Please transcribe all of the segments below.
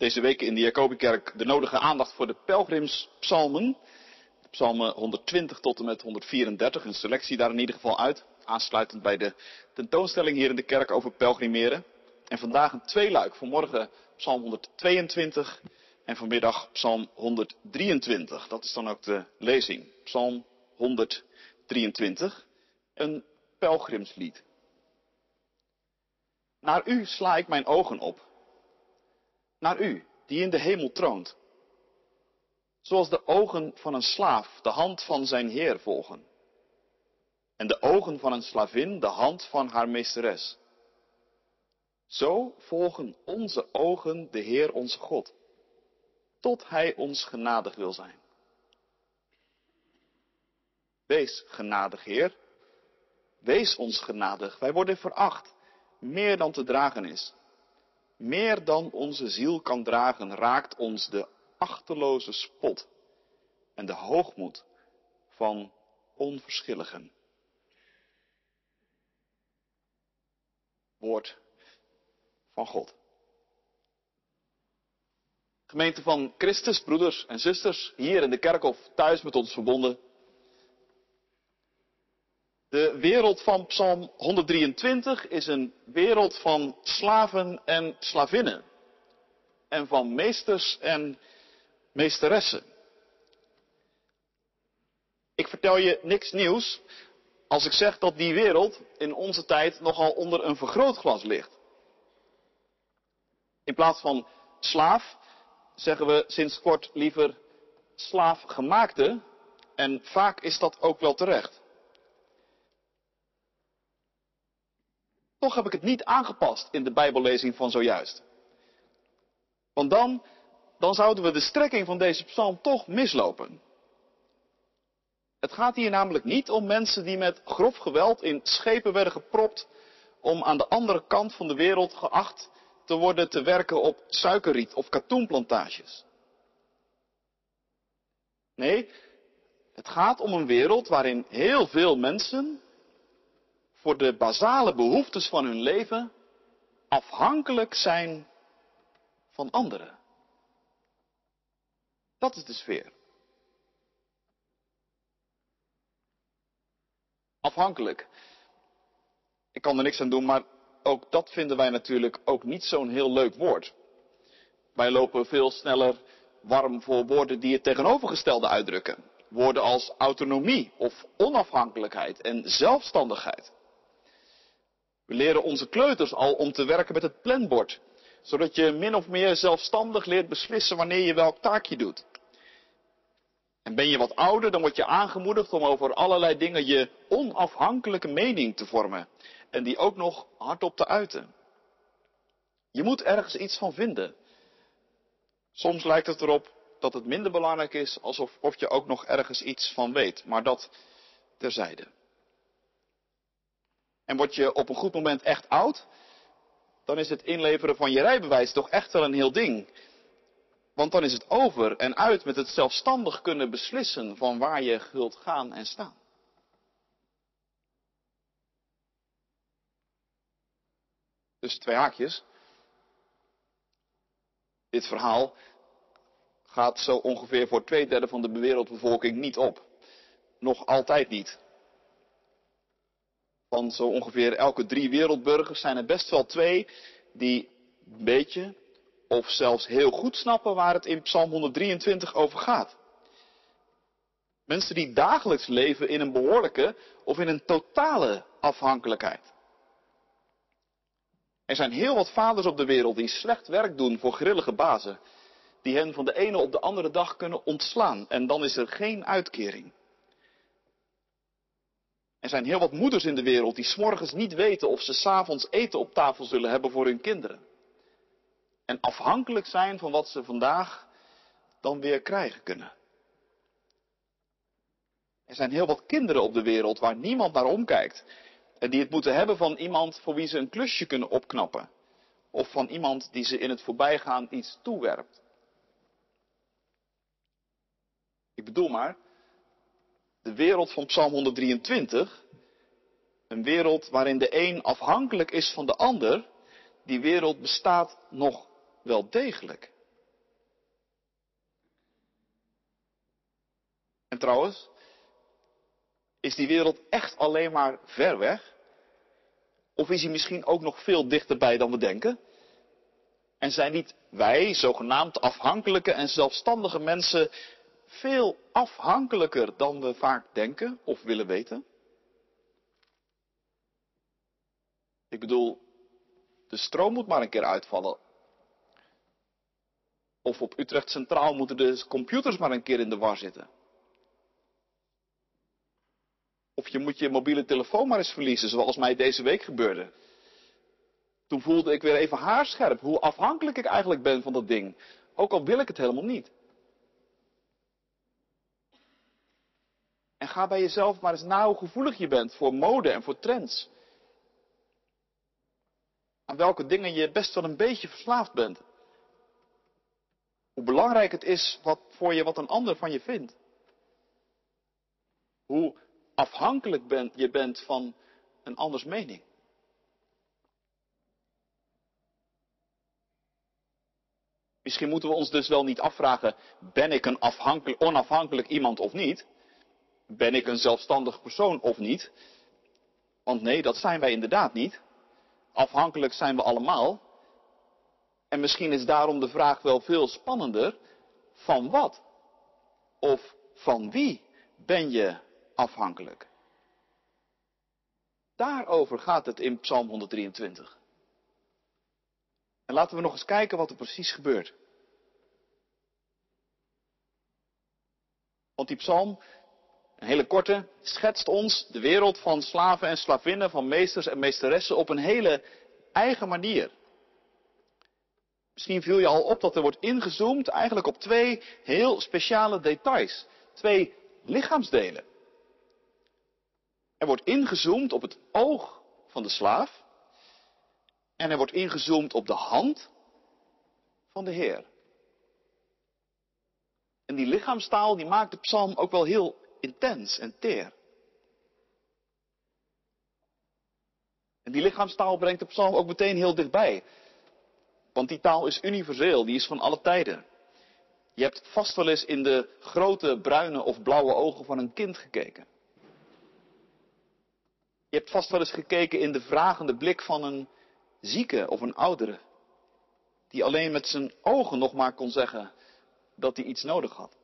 deze week in de Jacobikerk de nodige aandacht voor de pelgrimspsalmen. Psalmen 120 tot en met 134, een selectie daar in ieder geval uit. Aansluitend bij de tentoonstelling hier in de kerk over pelgrimeren. En vandaag een tweeluik. Vanmorgen psalm 122 en vanmiddag psalm 123. Dat is dan ook de lezing. Psalm 123. Een pelgrimslied. Naar u sla ik mijn ogen op. Naar u, die in de hemel troont. Zoals de ogen van een slaaf de hand van zijn heer volgen. En de ogen van een slavin de hand van haar meesteres. Zo volgen onze ogen de Heer onze God, tot Hij ons genadig wil zijn. Wees genadig, Heer. Wees ons genadig. Wij worden veracht, meer dan te dragen is. Meer dan onze ziel kan dragen, raakt ons de achterloze spot en de hoogmoed van onverschilligen. Woord van God. Gemeente van Christus, broeders en zusters, hier in de kerk of thuis met ons verbonden. De wereld van Psalm 123 is een wereld van slaven en slavinnen. En van meesters en meesteressen. Ik vertel je niks nieuws als ik zeg dat die wereld in onze tijd nogal onder een vergrootglas ligt. In plaats van slaaf zeggen we sinds kort liever slaafgemaakte. En vaak is dat ook wel terecht. Toch heb ik het niet aangepast in de Bijbellezing van zojuist. Want dan, dan zouden we de strekking van deze psalm toch mislopen. Het gaat hier namelijk niet om mensen die met grof geweld in schepen werden gepropt om aan de andere kant van de wereld geacht te worden te werken op suikerriet of katoenplantages. Nee, het gaat om een wereld waarin heel veel mensen voor de basale behoeftes van hun leven afhankelijk zijn van anderen. Dat is de sfeer. Afhankelijk. Ik kan er niks aan doen, maar ook dat vinden wij natuurlijk ook niet zo'n heel leuk woord. Wij lopen veel sneller warm voor woorden die het tegenovergestelde uitdrukken. Woorden als autonomie of onafhankelijkheid en zelfstandigheid. We leren onze kleuters al om te werken met het planbord, zodat je min of meer zelfstandig leert beslissen wanneer je welk taakje doet. En ben je wat ouder, dan word je aangemoedigd om over allerlei dingen je onafhankelijke mening te vormen en die ook nog hardop te uiten. Je moet ergens iets van vinden. Soms lijkt het erop dat het minder belangrijk is alsof of je ook nog ergens iets van weet, maar dat terzijde. En word je op een goed moment echt oud, dan is het inleveren van je rijbewijs toch echt wel een heel ding. Want dan is het over en uit met het zelfstandig kunnen beslissen van waar je wilt gaan en staan. Dus twee haakjes. Dit verhaal gaat zo ongeveer voor twee derde van de wereldbevolking niet op. Nog altijd niet. Van zo ongeveer elke drie wereldburgers zijn er best wel twee die een beetje of zelfs heel goed snappen waar het in Psalm 123 over gaat. Mensen die dagelijks leven in een behoorlijke of in een totale afhankelijkheid. Er zijn heel wat vaders op de wereld die slecht werk doen voor grillige bazen. Die hen van de ene op de andere dag kunnen ontslaan. En dan is er geen uitkering. Er zijn heel wat moeders in de wereld die s'morgens niet weten of ze s'avonds eten op tafel zullen hebben voor hun kinderen. En afhankelijk zijn van wat ze vandaag dan weer krijgen kunnen. Er zijn heel wat kinderen op de wereld waar niemand naar omkijkt. En die het moeten hebben van iemand voor wie ze een klusje kunnen opknappen. Of van iemand die ze in het voorbijgaan iets toewerpt. Ik bedoel maar, de wereld van Psalm 123, een wereld waarin de een afhankelijk is van de ander, die wereld bestaat nog wel degelijk. En trouwens, is die wereld echt alleen maar ver weg? Of is hij misschien ook nog veel dichterbij dan we denken? En zijn niet wij, zogenaamd afhankelijke en zelfstandige mensen, veel afhankelijker dan we vaak denken of willen weten? Ik bedoel, de stroom moet maar een keer uitvallen. Of op Utrecht Centraal moeten de computers maar een keer in de war zitten. Of je moet je mobiele telefoon maar eens verliezen, zoals mij deze week gebeurde. Toen voelde ik weer even haarscherp hoe afhankelijk ik eigenlijk ben van dat ding. Ook al wil ik het helemaal niet. En ga bij jezelf maar eens na hoe gevoelig je bent voor mode en voor trends. Aan welke dingen je best wel een beetje verslaafd bent. Hoe belangrijk het is wat, voor je wat een ander van je vindt. Hoe afhankelijk je bent van een anders mening. Misschien moeten we ons dus wel niet afvragen, ben ik een onafhankelijk iemand of niet? Ben ik een zelfstandig persoon of niet? Want nee, dat zijn wij inderdaad niet. Afhankelijk zijn we allemaal. En misschien is daarom de vraag wel veel spannender. Van wat? Of van wie ben je afhankelijk? Daarover gaat het in Psalm 123. En laten we nog eens kijken wat er precies gebeurt. Want die psalm, een hele korte, schetst ons de wereld van slaven en slavinnen, van meesters en meesteressen op een hele eigen manier. Misschien viel je al op dat er wordt ingezoomd eigenlijk op twee heel speciale details. Twee lichaamsdelen. Er wordt ingezoomd op het oog van de slaaf. En er wordt ingezoomd op de hand van de Heer. En die lichaamstaal die maakt de psalm ook wel heel intens en teer. En die lichaamstaal brengt de psalm ook meteen heel dichtbij. Want die taal is universeel, die is van alle tijden. Je hebt vast wel eens in de grote bruine of blauwe ogen van een kind gekeken. Je hebt vast wel eens gekeken in de vragende blik van een zieke of een oudere. Die alleen met zijn ogen nog maar kon zeggen dat hij iets nodig had.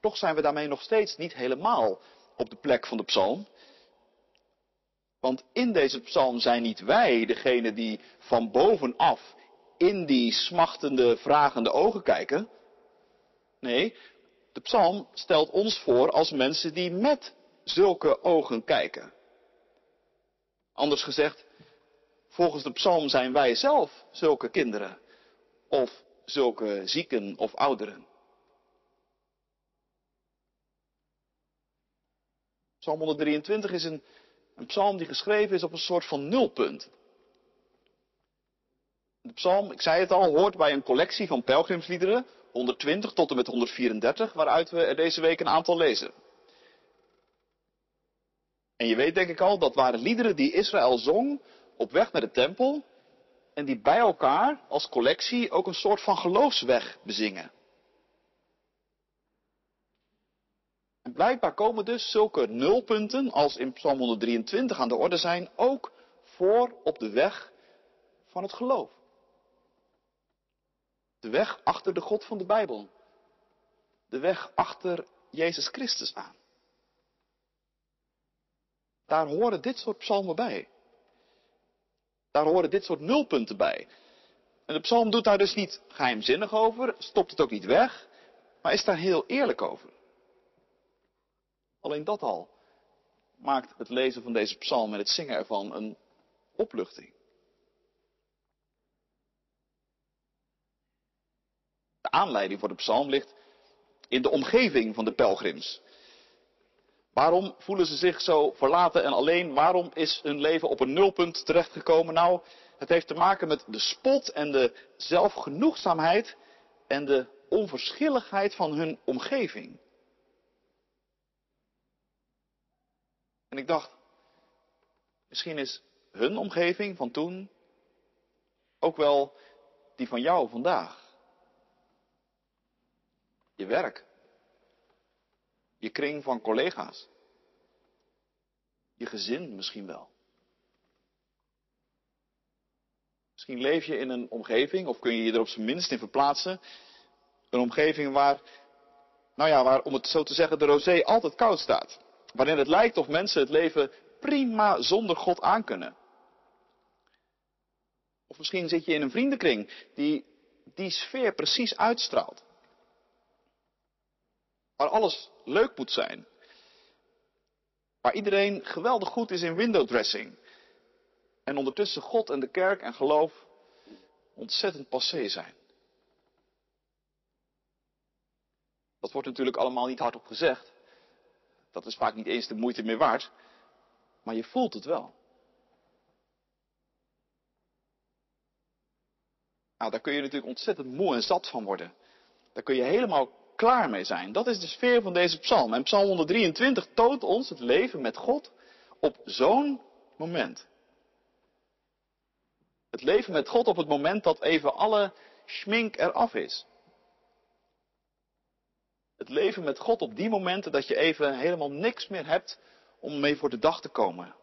Toch zijn we daarmee nog steeds niet helemaal op de plek van de psalm. Want in deze psalm zijn niet wij degene die van bovenaf in die smachtende, vragende ogen kijken. Nee, de psalm stelt ons voor als mensen die met zulke ogen kijken. Anders gezegd, volgens de psalm zijn wij zelf zulke kinderen of zulke zieken of ouderen. Psalm 123 is een, een psalm die geschreven is op een soort van nulpunt. De psalm, ik zei het al, hoort bij een collectie van pelgrimsliederen, 120 tot en met 134, waaruit we er deze week een aantal lezen. En je weet denk ik al, dat waren liederen die Israël zong op weg naar de tempel en die bij elkaar als collectie ook een soort van geloofsweg bezingen. Blijkbaar komen dus zulke nulpunten als in Psalm 123 aan de orde zijn ook voor op de weg van het geloof. De weg achter de God van de Bijbel. De weg achter Jezus Christus aan. Daar horen dit soort psalmen bij. Daar horen dit soort nulpunten bij. En de psalm doet daar dus niet geheimzinnig over, stopt het ook niet weg, maar is daar heel eerlijk over. Alleen dat al maakt het lezen van deze psalm en het zingen ervan een opluchting. De aanleiding voor de psalm ligt in de omgeving van de pelgrims. Waarom voelen ze zich zo verlaten en alleen? Waarom is hun leven op een nulpunt terechtgekomen? Nou, het heeft te maken met de spot en de zelfgenoegzaamheid en de onverschilligheid van hun omgeving. En ik dacht, misschien is hun omgeving van toen ook wel die van jou vandaag. Je werk. Je kring van collega's. Je gezin misschien wel. Misschien leef je in een omgeving, of kun je je er op zijn minst in verplaatsen, een omgeving waar, nou ja, waar om het zo te zeggen, de rosé altijd koud staat. Waarin het lijkt of mensen het leven prima zonder God aankunnen. Of misschien zit je in een vriendenkring die die sfeer precies uitstraalt. Waar alles leuk moet zijn. Waar iedereen geweldig goed is in windowdressing. En ondertussen God en de kerk en geloof ontzettend passé zijn. Dat wordt natuurlijk allemaal niet hardop gezegd. Dat is vaak niet eens de moeite meer waard. Maar je voelt het wel. Nou, daar kun je natuurlijk ontzettend moe en zat van worden. Daar kun je helemaal klaar mee zijn. Dat is de sfeer van deze psalm. En psalm 123 toont ons het leven met God op zo'n moment. Het leven met God op het moment dat even alle schmink eraf is. Het leven met God op die momenten dat je even helemaal niks meer hebt om mee voor de dag te komen.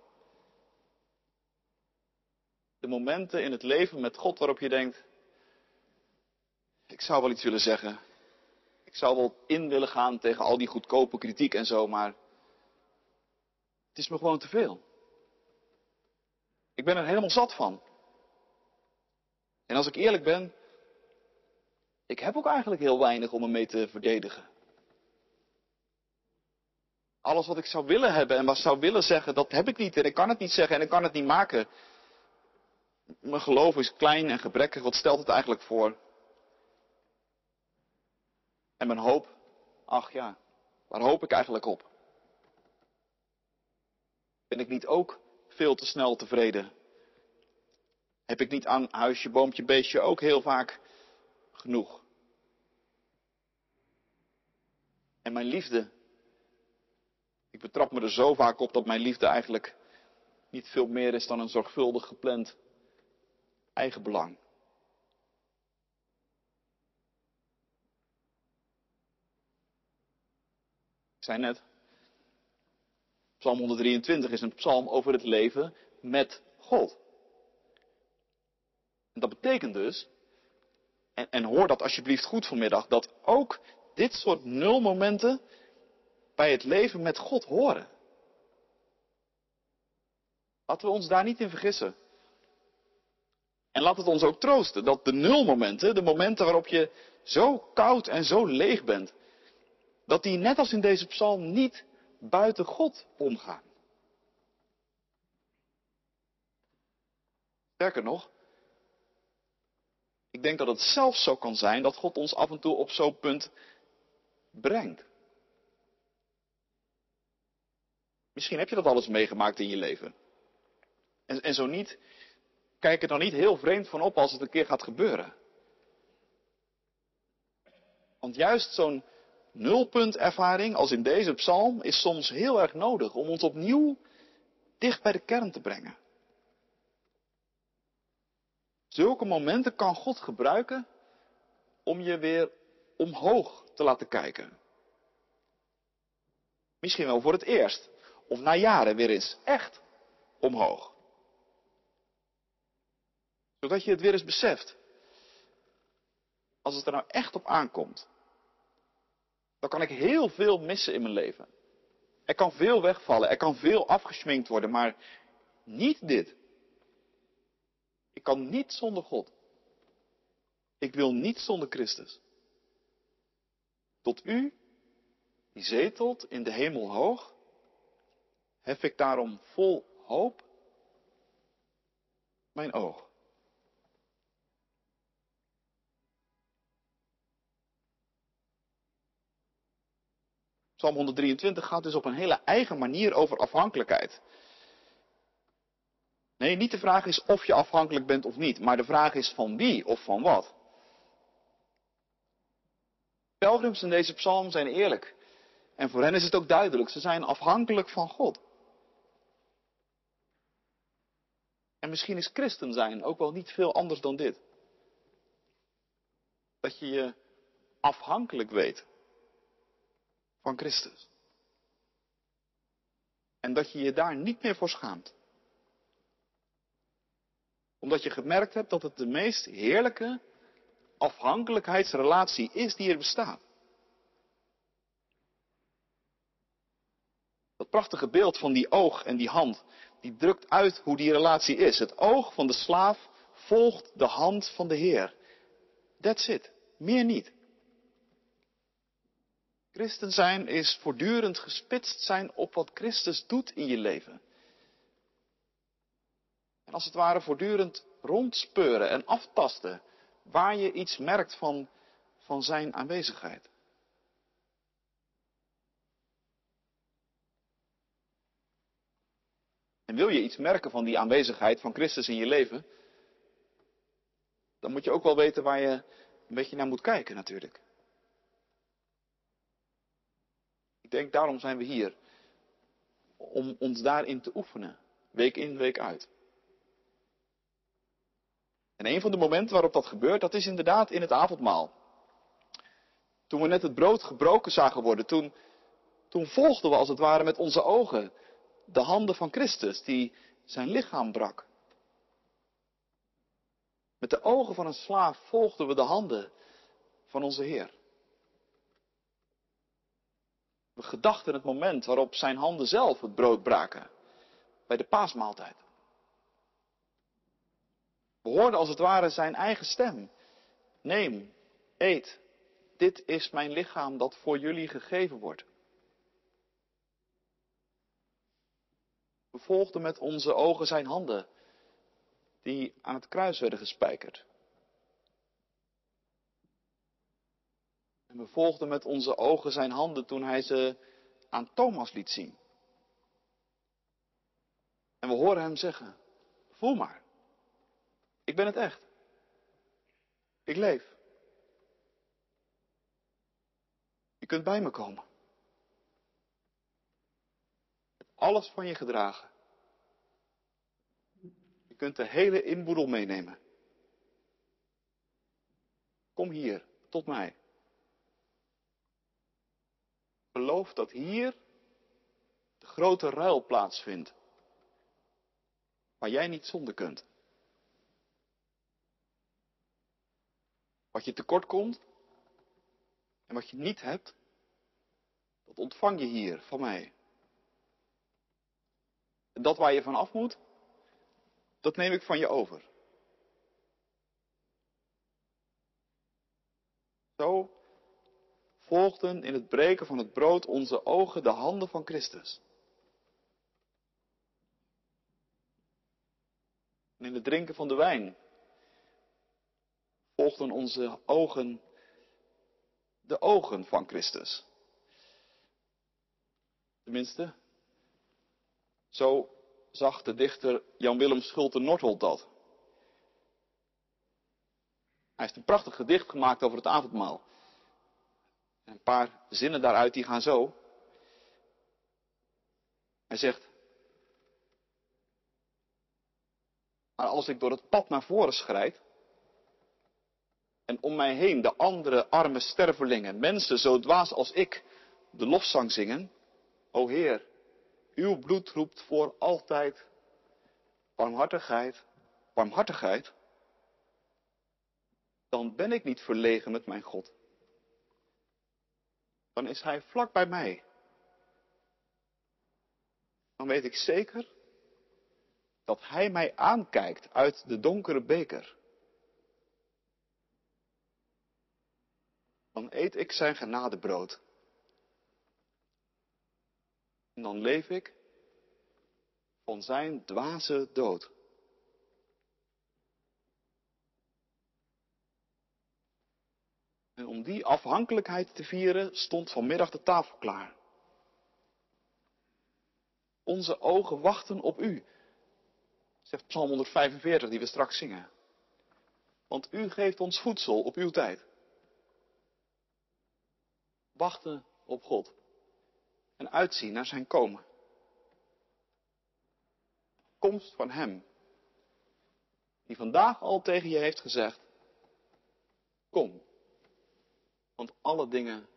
De momenten in het leven met God waarop je denkt, ik zou wel iets willen zeggen. Ik zou wel in willen gaan tegen al die goedkope kritiek en zo, maar het is me gewoon te veel. Ik ben er helemaal zat van. En als ik eerlijk ben, ik heb ook eigenlijk heel weinig om me mee te verdedigen. Alles wat ik zou willen hebben en wat zou willen zeggen, dat heb ik niet. En ik kan het niet zeggen en ik kan het niet maken. Mijn geloof is klein en gebrekkig. Wat stelt het eigenlijk voor? En mijn hoop, ach ja, waar hoop ik eigenlijk op? Ben ik niet ook veel te snel tevreden? Heb ik niet aan huisje, boompje, beestje ook heel vaak genoeg? En mijn liefde, betrap me er zo vaak op dat mijn liefde eigenlijk niet veel meer is dan een zorgvuldig gepland eigenbelang. Ik zei net, Psalm 123 is een psalm over het leven met God. Dat betekent dus, en, en hoor dat alsjeblieft goed vanmiddag, dat ook dit soort nulmomenten bij het leven met God horen. Laten we ons daar niet in vergissen. En laat het ons ook troosten dat de nulmomenten, de momenten waarop je zo koud en zo leeg bent, dat die net als in deze psalm niet buiten God omgaan. Sterker nog, ik denk dat het zelfs zo kan zijn dat God ons af en toe op zo'n punt brengt. Misschien heb je dat alles meegemaakt in je leven. En, en zo niet, kijk er dan niet heel vreemd van op als het een keer gaat gebeuren. Want juist zo'n nulpuntervaring als in deze psalm is soms heel erg nodig om ons opnieuw dicht bij de kern te brengen. Zulke momenten kan God gebruiken om je weer omhoog te laten kijken. Misschien wel voor het eerst. Of na jaren weer eens echt omhoog. Zodat je het weer eens beseft. Als het er nou echt op aankomt, dan kan ik heel veel missen in mijn leven. Er kan veel wegvallen, er kan veel afgesminkt worden, maar niet dit. Ik kan niet zonder God. Ik wil niet zonder Christus. Tot u, die zetelt in de hemel hoog, hef ik daarom vol hoop mijn oog. Psalm 123 gaat dus op een hele eigen manier over afhankelijkheid. Nee, niet de vraag is of je afhankelijk bent of niet, maar de vraag is van wie of van wat. Pelgrims in deze psalm zijn eerlijk. En voor hen is het ook duidelijk, ze zijn afhankelijk van God. En misschien is christen zijn ook wel niet veel anders dan dit. Dat je je afhankelijk weet van Christus. En dat je je daar niet meer voor schaamt. Omdat je gemerkt hebt dat het de meest heerlijke afhankelijkheidsrelatie is die er bestaat. Dat prachtige beeld van die oog en die hand, die drukt uit hoe die relatie is. Het oog van de slaaf volgt de hand van de Heer. That's it. Meer niet. Christen zijn is voortdurend gespitst zijn op wat Christus doet in je leven. En als het ware voortdurend rondspeuren en aftasten waar je iets merkt van, van zijn aanwezigheid. Wil je iets merken van die aanwezigheid van Christus in je leven, dan moet je ook wel weten waar je een beetje naar moet kijken natuurlijk. Ik denk daarom zijn we hier. Om ons daarin te oefenen. Week in, week uit. En een van de momenten waarop dat gebeurt, dat is inderdaad in het avondmaal. Toen we net het brood gebroken zagen worden, toen, toen volgden we als het ware met onze ogen de handen van Christus die zijn lichaam brak. Met de ogen van een slaaf volgden we de handen van onze Heer. We gedachten het moment waarop zijn handen zelf het brood braken. Bij de paasmaaltijd. We hoorden als het ware zijn eigen stem. Neem, eet. Dit is mijn lichaam dat voor jullie gegeven wordt. We volgden met onze ogen zijn handen, die aan het kruis werden gespijkerd. En we volgden met onze ogen zijn handen toen hij ze aan Thomas liet zien. En we horen hem zeggen, voel maar, ik ben het echt. Ik leef. Je kunt bij me komen. Alles van je gedragen. Je kunt de hele inboedel meenemen. Kom hier, tot mij. Beloof dat hier de grote ruil plaatsvindt. Waar jij niet zonder kunt. Wat je tekort komt en wat je niet hebt, dat ontvang je hier van mij. En dat waar je van af moet, dat neem ik van je over. Zo volgden in het breken van het brood onze ogen de handen van Christus. En in het drinken van de wijn volgden onze ogen de ogen van Christus. Tenminste, zo zag de dichter Jan-Willem Schulte-Nordholt dat. Hij heeft een prachtig gedicht gemaakt over het avondmaal. Een paar zinnen daaruit die gaan zo. Hij zegt, maar als ik door het pad naar voren schrijd, en om mij heen de andere arme stervelingen, mensen zo dwaas als ik, de lofzang zingen, o Heer, uw bloed roept voor altijd barmhartigheid, barmhartigheid, dan ben ik niet verlegen met mijn God. Dan is Hij vlak bij mij. Dan weet ik zeker dat Hij mij aankijkt uit de donkere beker. Dan eet ik zijn genadebrood. En dan leef ik van zijn dwaze dood. En om die afhankelijkheid te vieren stond vanmiddag de tafel klaar. Onze ogen wachten op u, zegt Psalm 145 die we straks zingen. Want u geeft ons voedsel op uw tijd. Wachten op God en uitzien naar zijn komen. Komst van Hem, die vandaag al tegen je heeft gezegd, kom, want alle dingen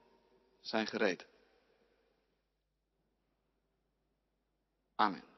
zijn gereed. Amen.